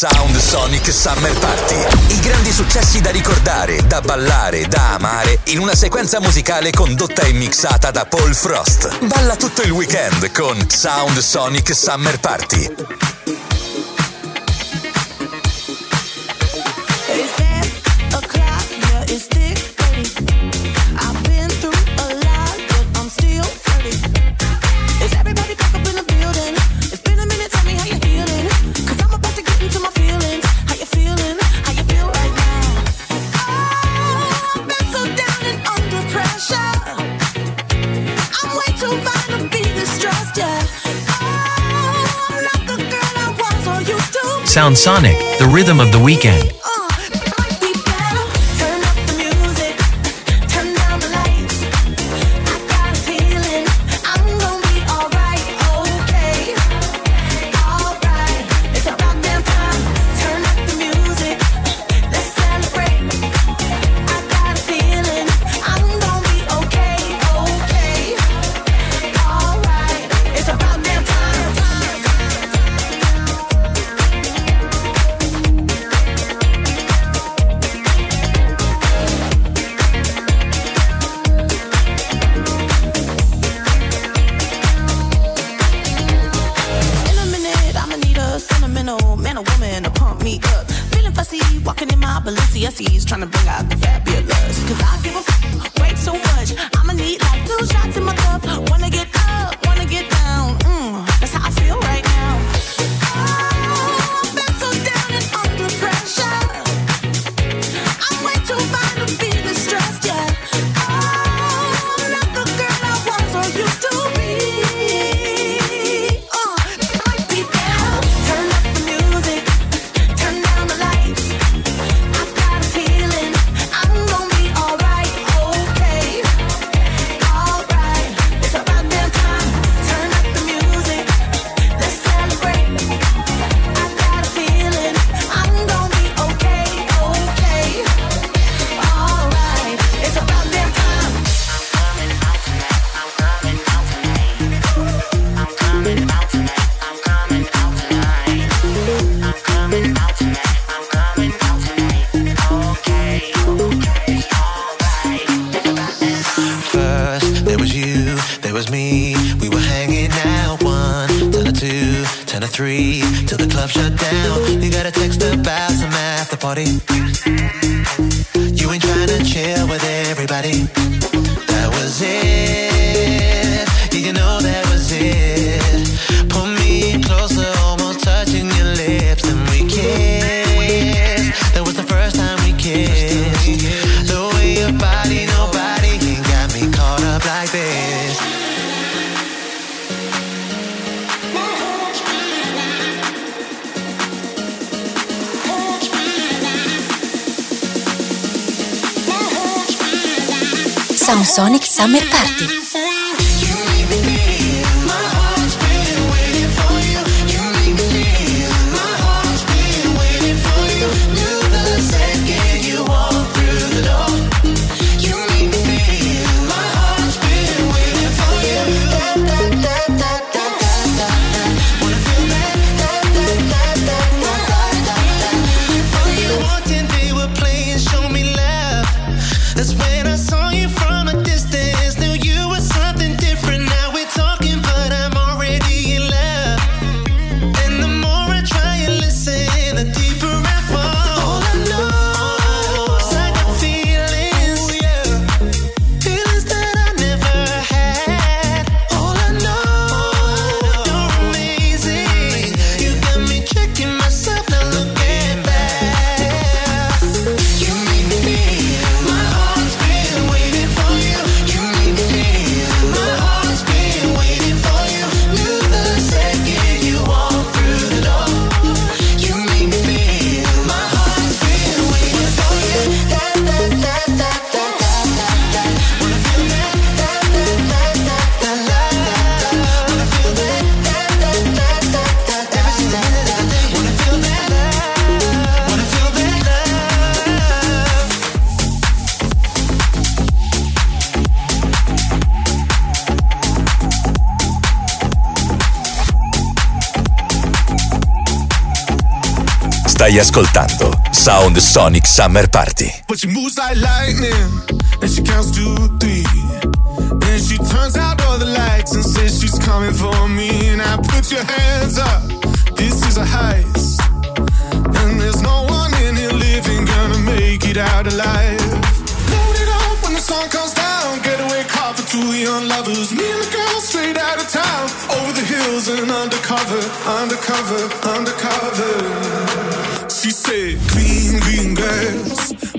Sound Sonic Summer Party. I grandi successi da ricordare, da ballare, da amare, in una sequenza musicale condotta e mixata da Paul Frost. Balla tutto il weekend con Sound Sonic Summer Party. Sound Sonic, the rhythm of the weekend. Ascoltando Sound Sonic Summer Party. But she moves like lightning, and she counts to three. Then she turns out all the lights and says she's coming for me. Now put your hands up, this is a heist. And there's no one in here living gonna make it out alive. Load it up when the sun comes down, getaway car for two young lovers. Me and the girl straight out of town, over the hills and undercover, undercover, undercover. Said, Green, green grass,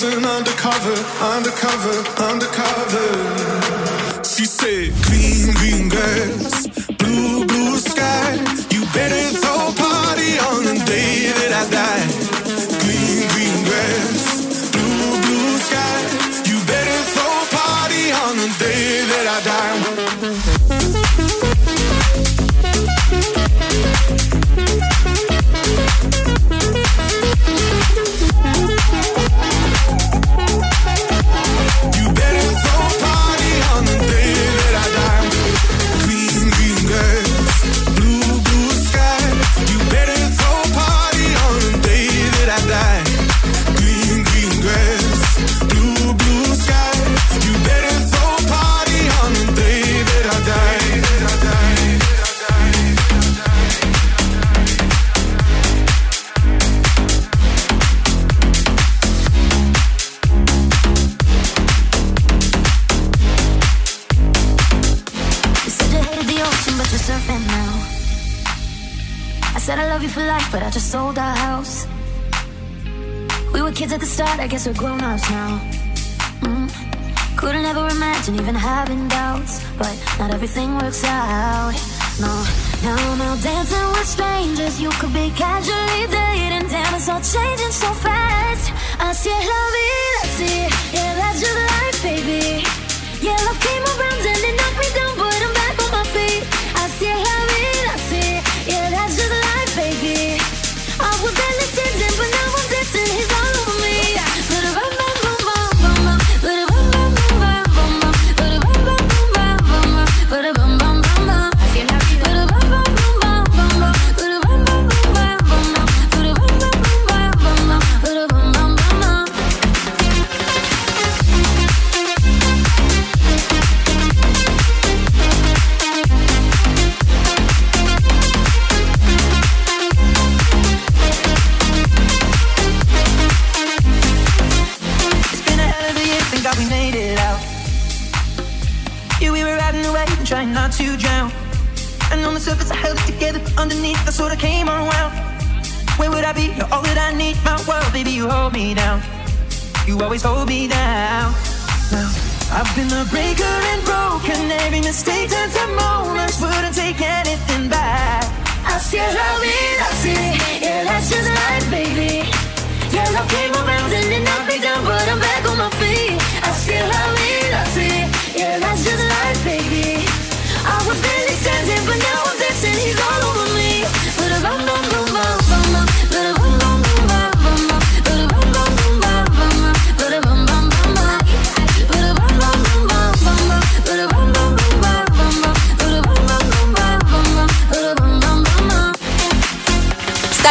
the undercover, undercover, undercover. She said, Green, green grass, blue, blue sky. Sold our house. We were kids at the start, I guess we're grown ups now. Mm. Couldn't ever imagine even having doubts, but not everything works out. No, now I'm out dancing with strangers. You could be casually dating, damn, it's all changing so fast. I see la vida, see, yeah, that's just life, baby. Yeah, love came around and it Now, I've been a breaker and broken. Every mistake turns to moments, wouldn't take anything back. Así es la vida, sí. Yeah, that's just life, baby. Yeah, love came around and it knocked me down, but I'm back on my feet. Así es la vida,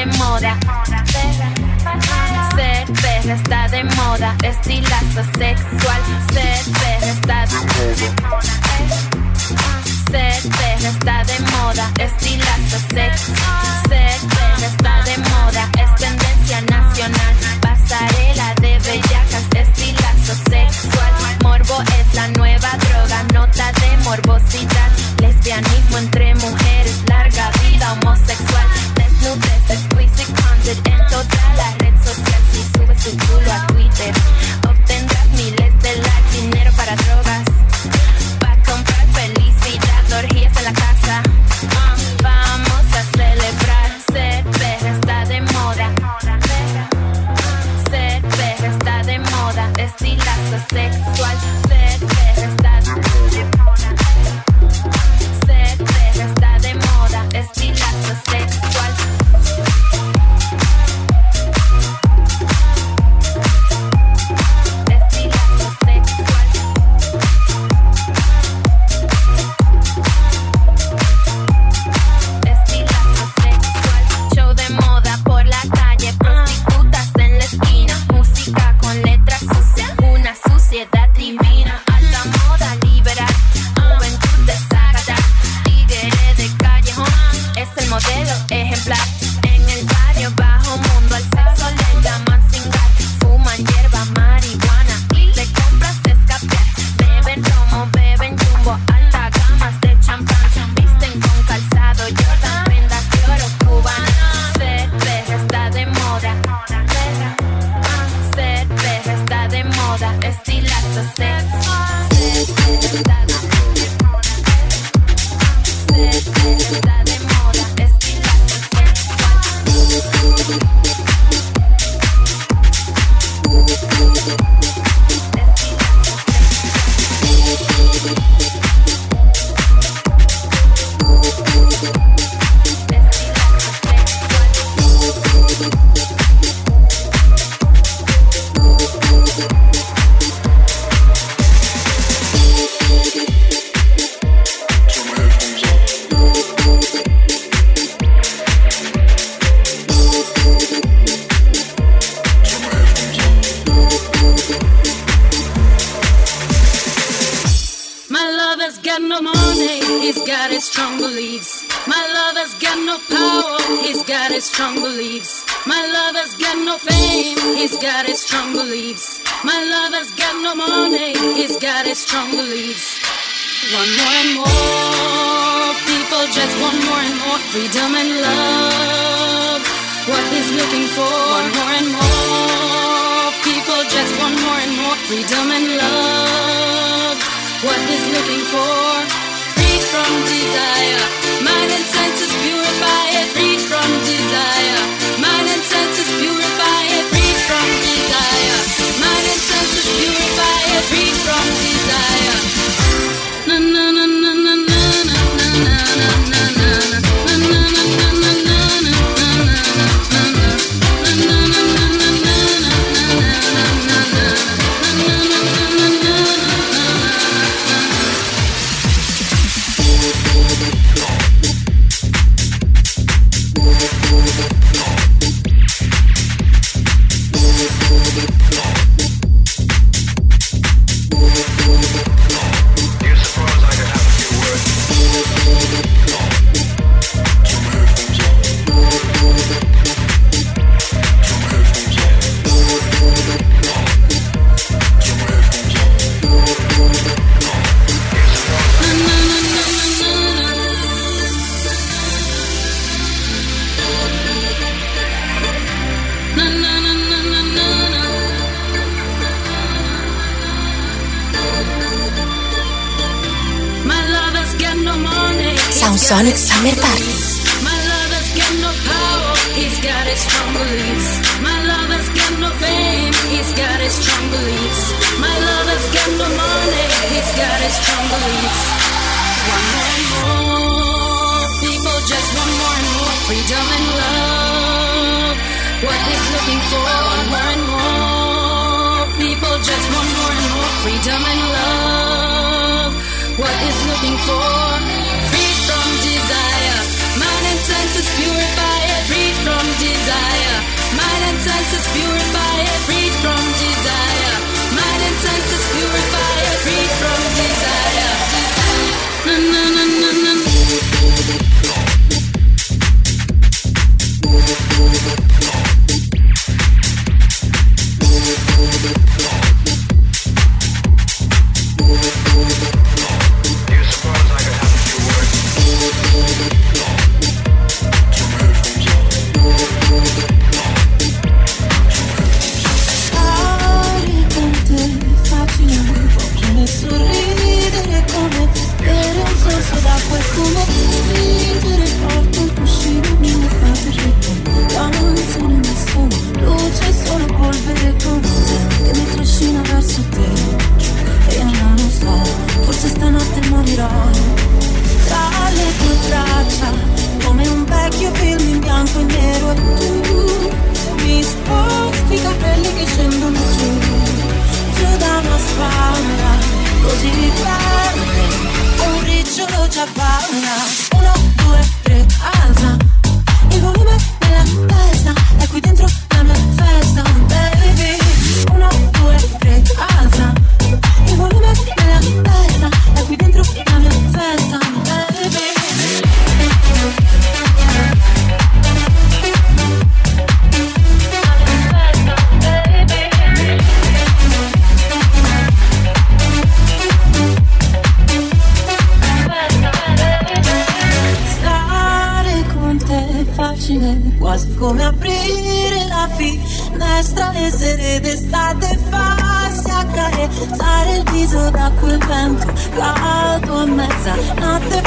de moda. Ser perra está de moda. Estilazo sexual. Ser perra está de moda. Ser perra está de moda. Estilazo sexual. Ser perra está de moda. Es tendencia nacional. Pasarela de bellacas. Estilazo sexual. Morbo es la nueva droga. Nota de morbosidad. Lesbianismo entre mujeres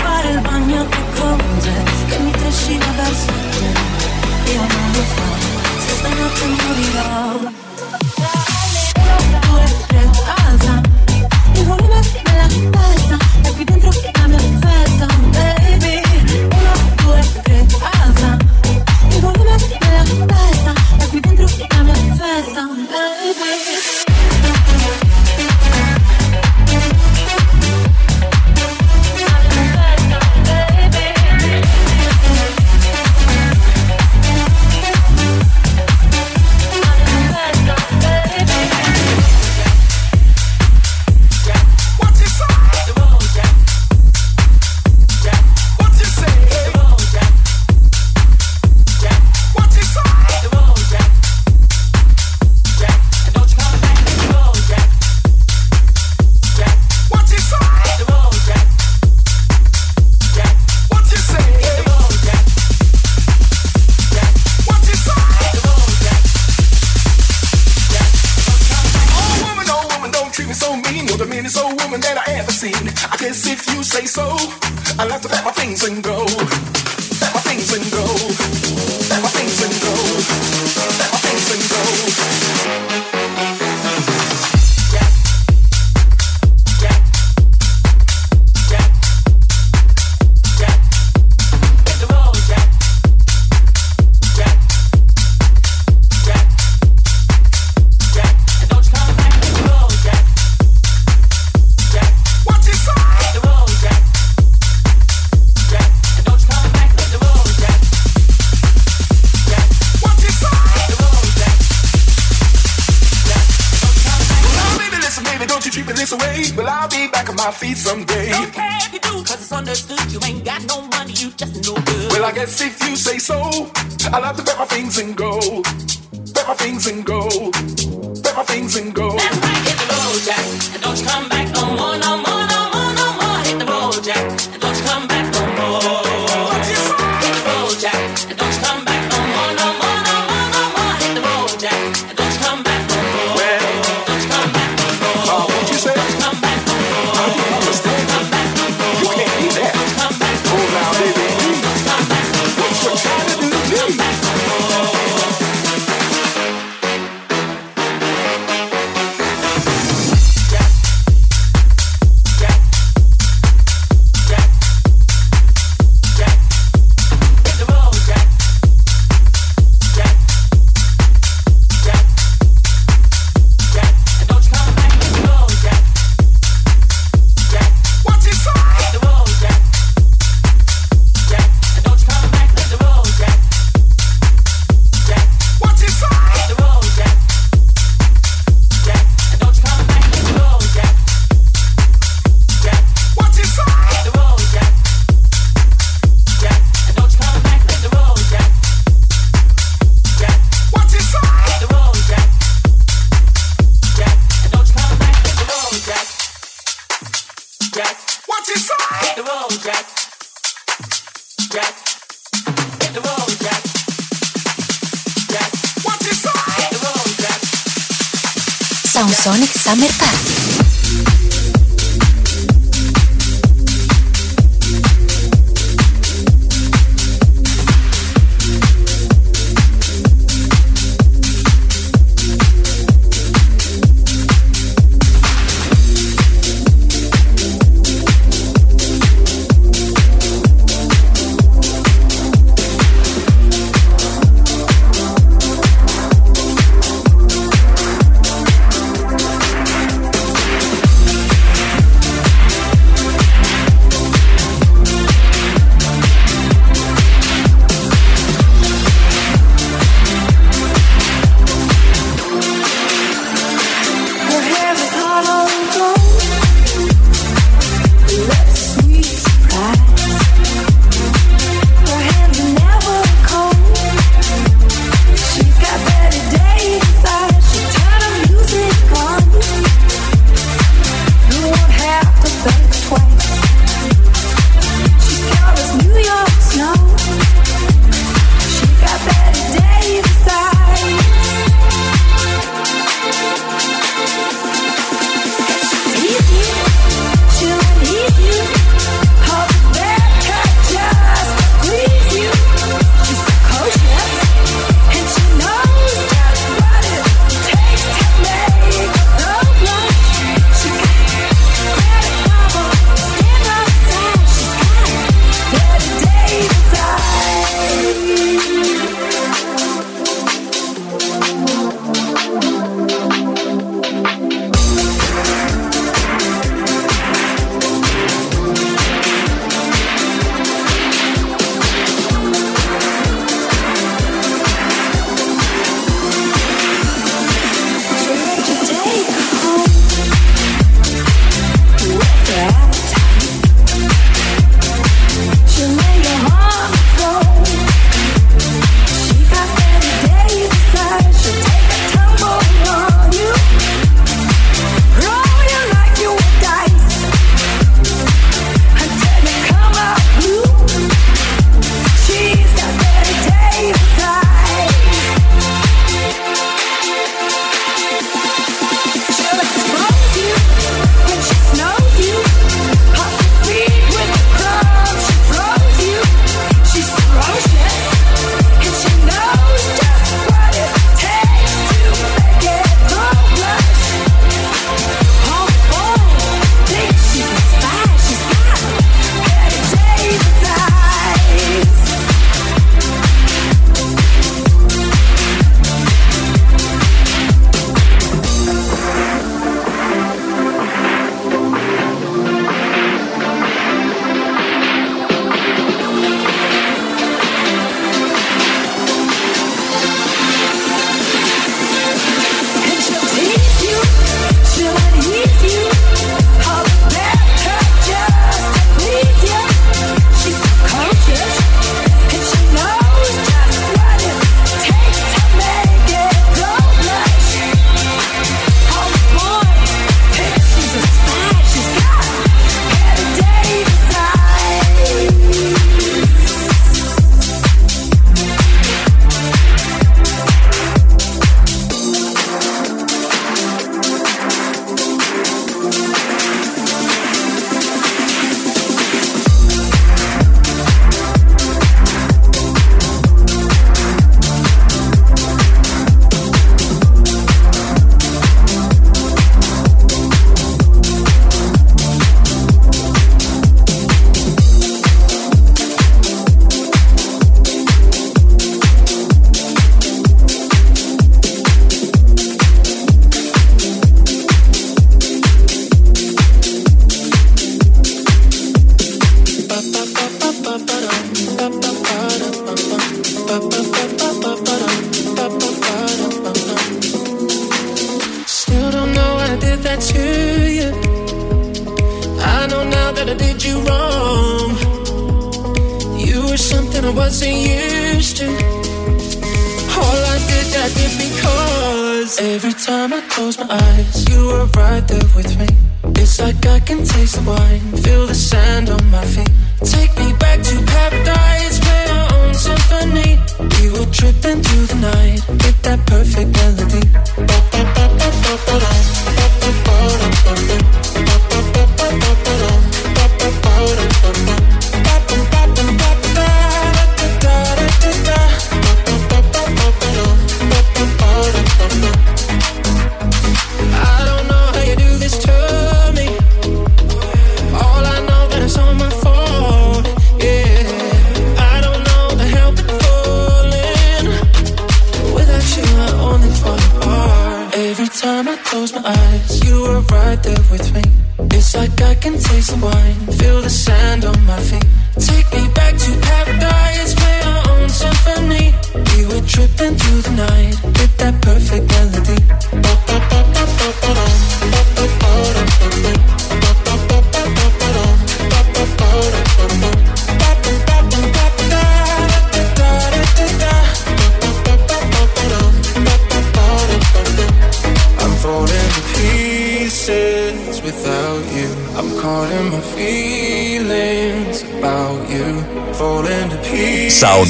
fare il bagno che conge Che mi trascina verso te. Io non lo so Se stanotte morirò. Uno, due, tre, alza Il volume nella testa E qui dentro la mia festa Baby. Uno, due, tre, alza Il volume nella testa E qui dentro la mia festa Baby. day, well, I'll be back on my feet someday. Don't care if you do, cause it's understood you ain't got no money, you just no good. Well, I guess if you say so, I'll have to bet my things and go. Bet my things and go. Bet my things and go. That's right, hit the road, Jack. And don't you come back no more, no un Sonic Summer Party.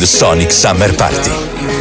Sonic Summer Party.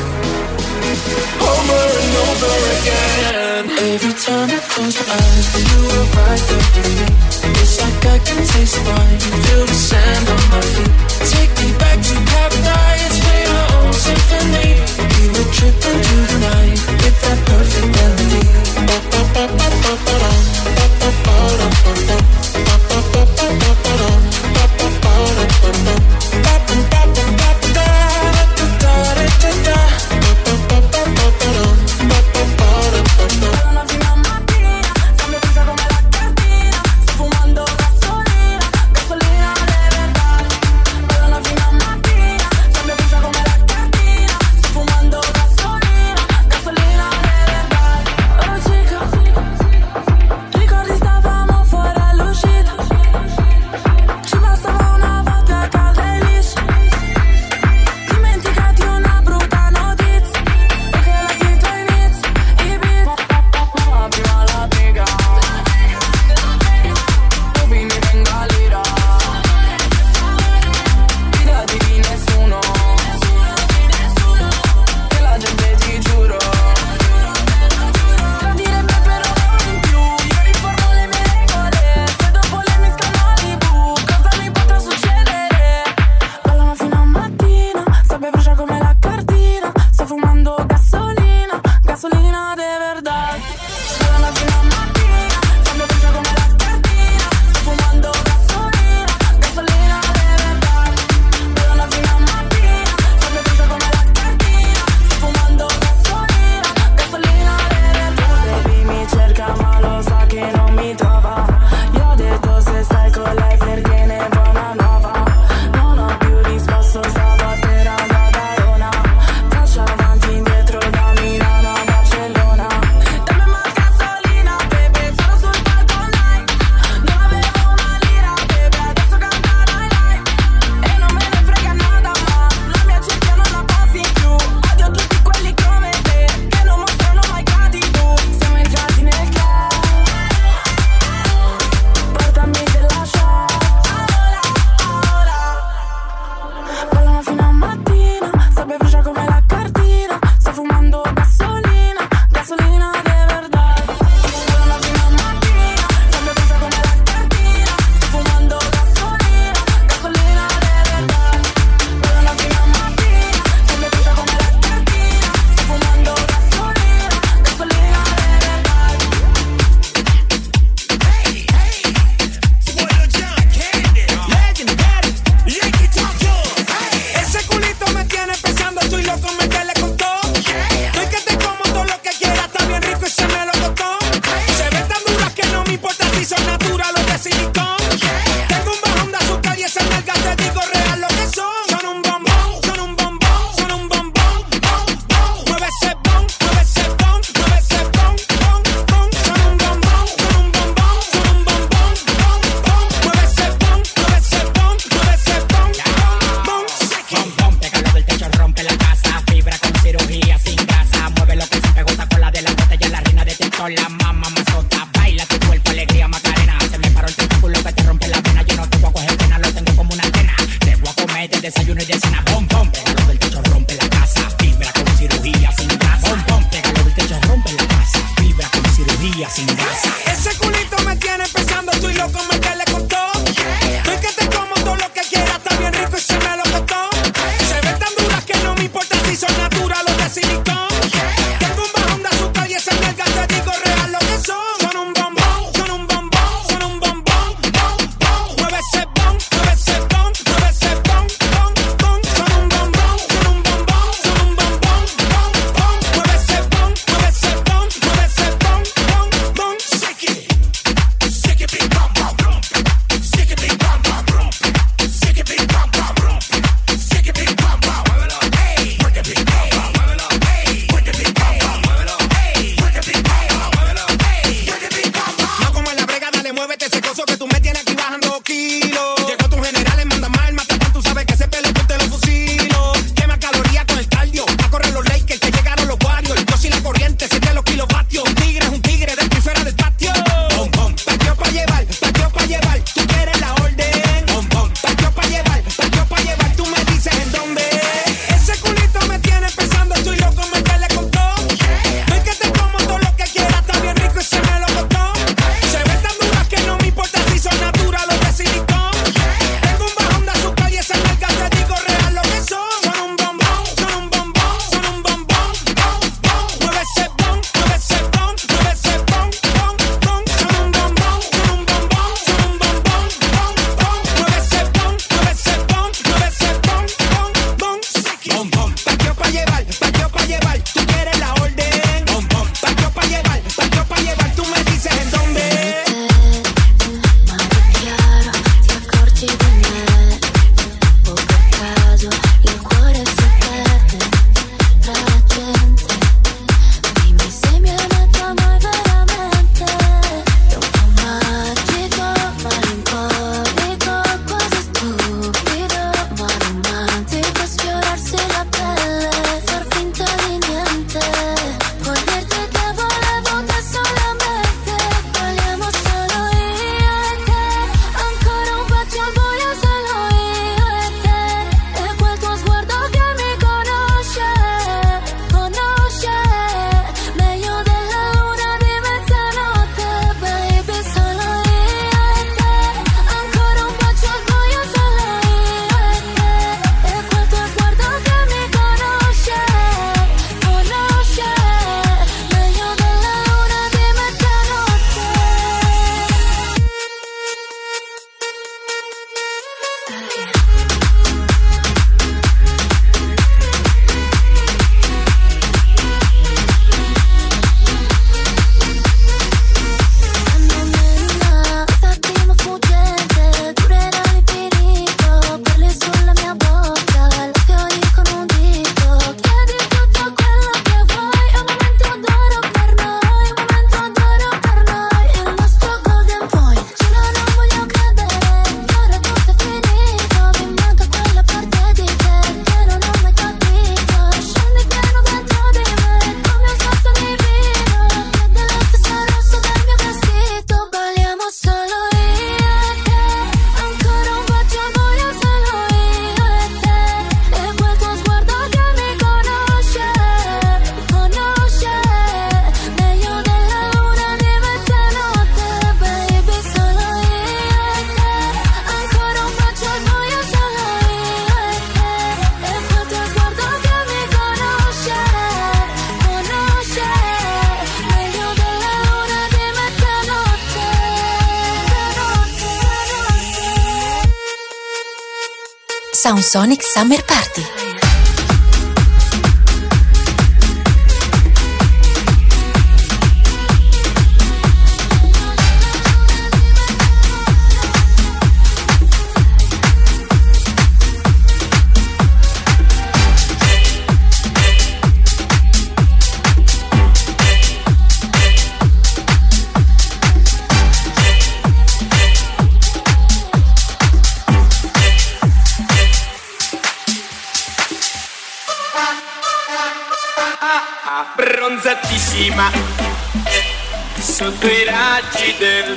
Sonic Summer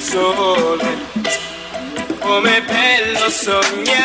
sole, com'è bello sognare.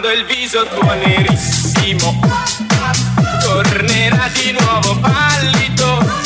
quando il viso tuo nerissimo tornerà di nuovo pallido.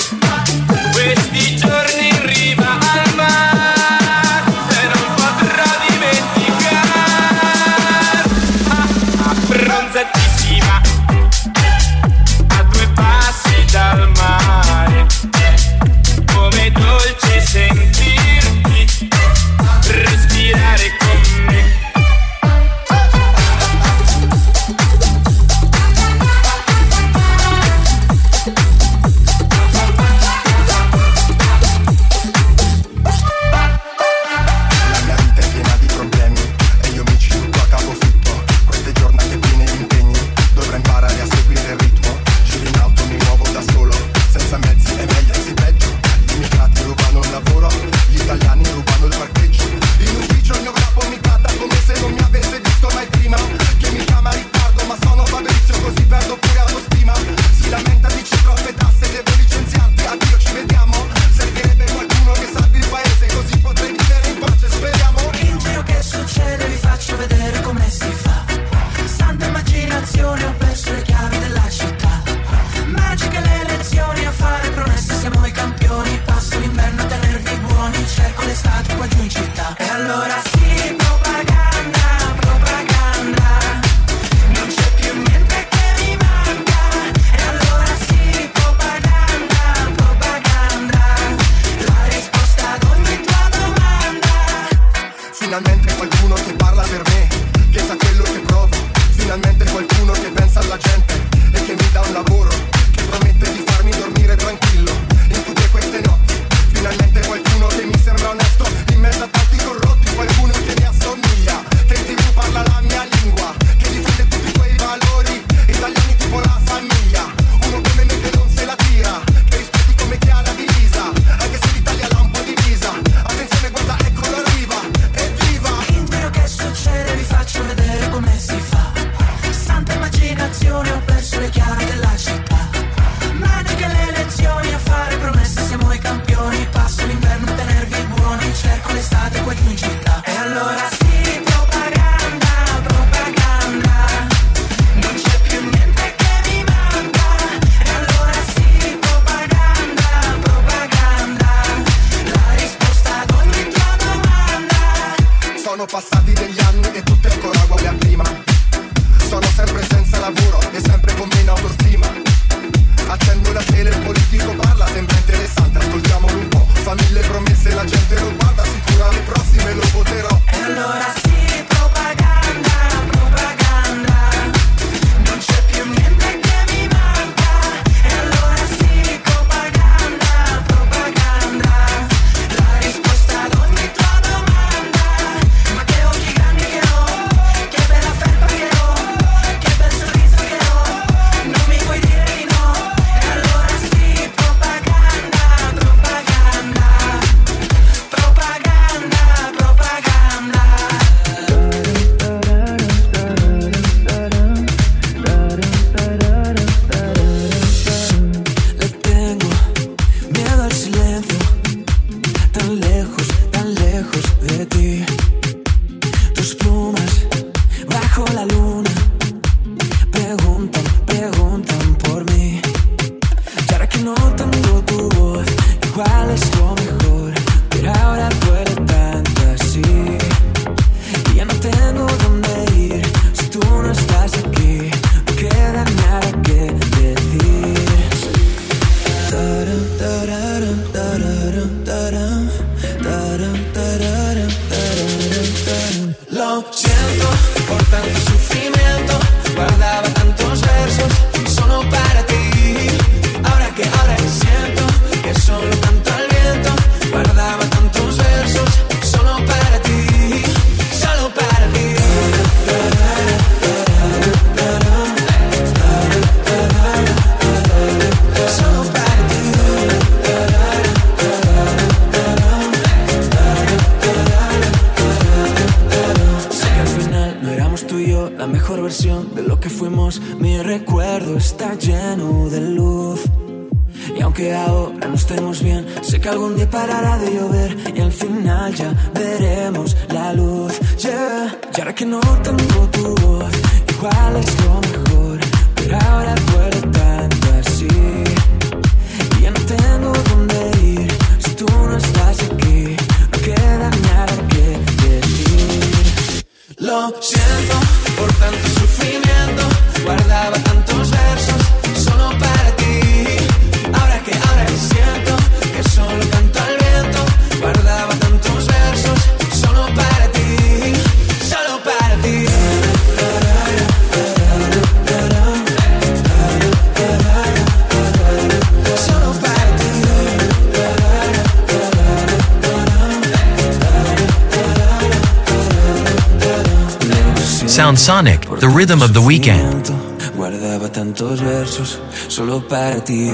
Sound Sonic, the rhythm of the weekend. Guardaba tantos versos solo para ti.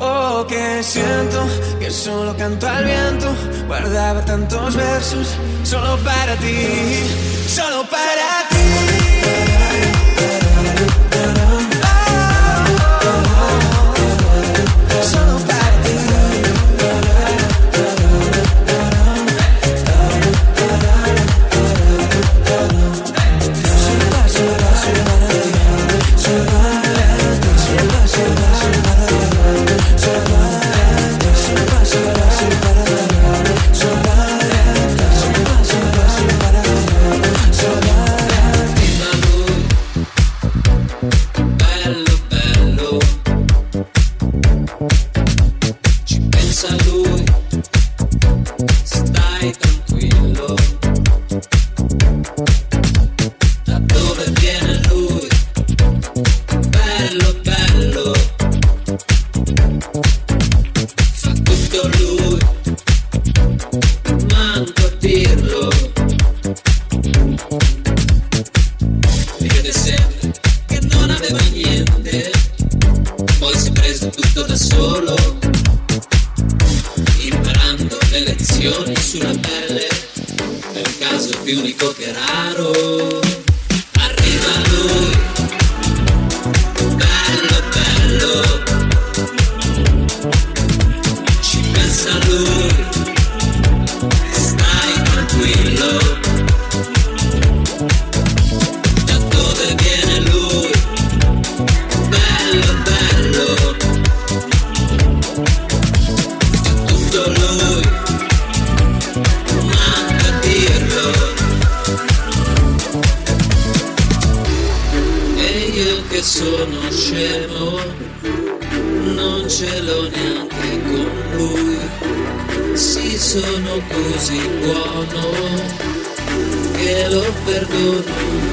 Oh, que siento que solo canto al viento. Guardaba tantos versos solo para ti. Solo para ti. Perdono.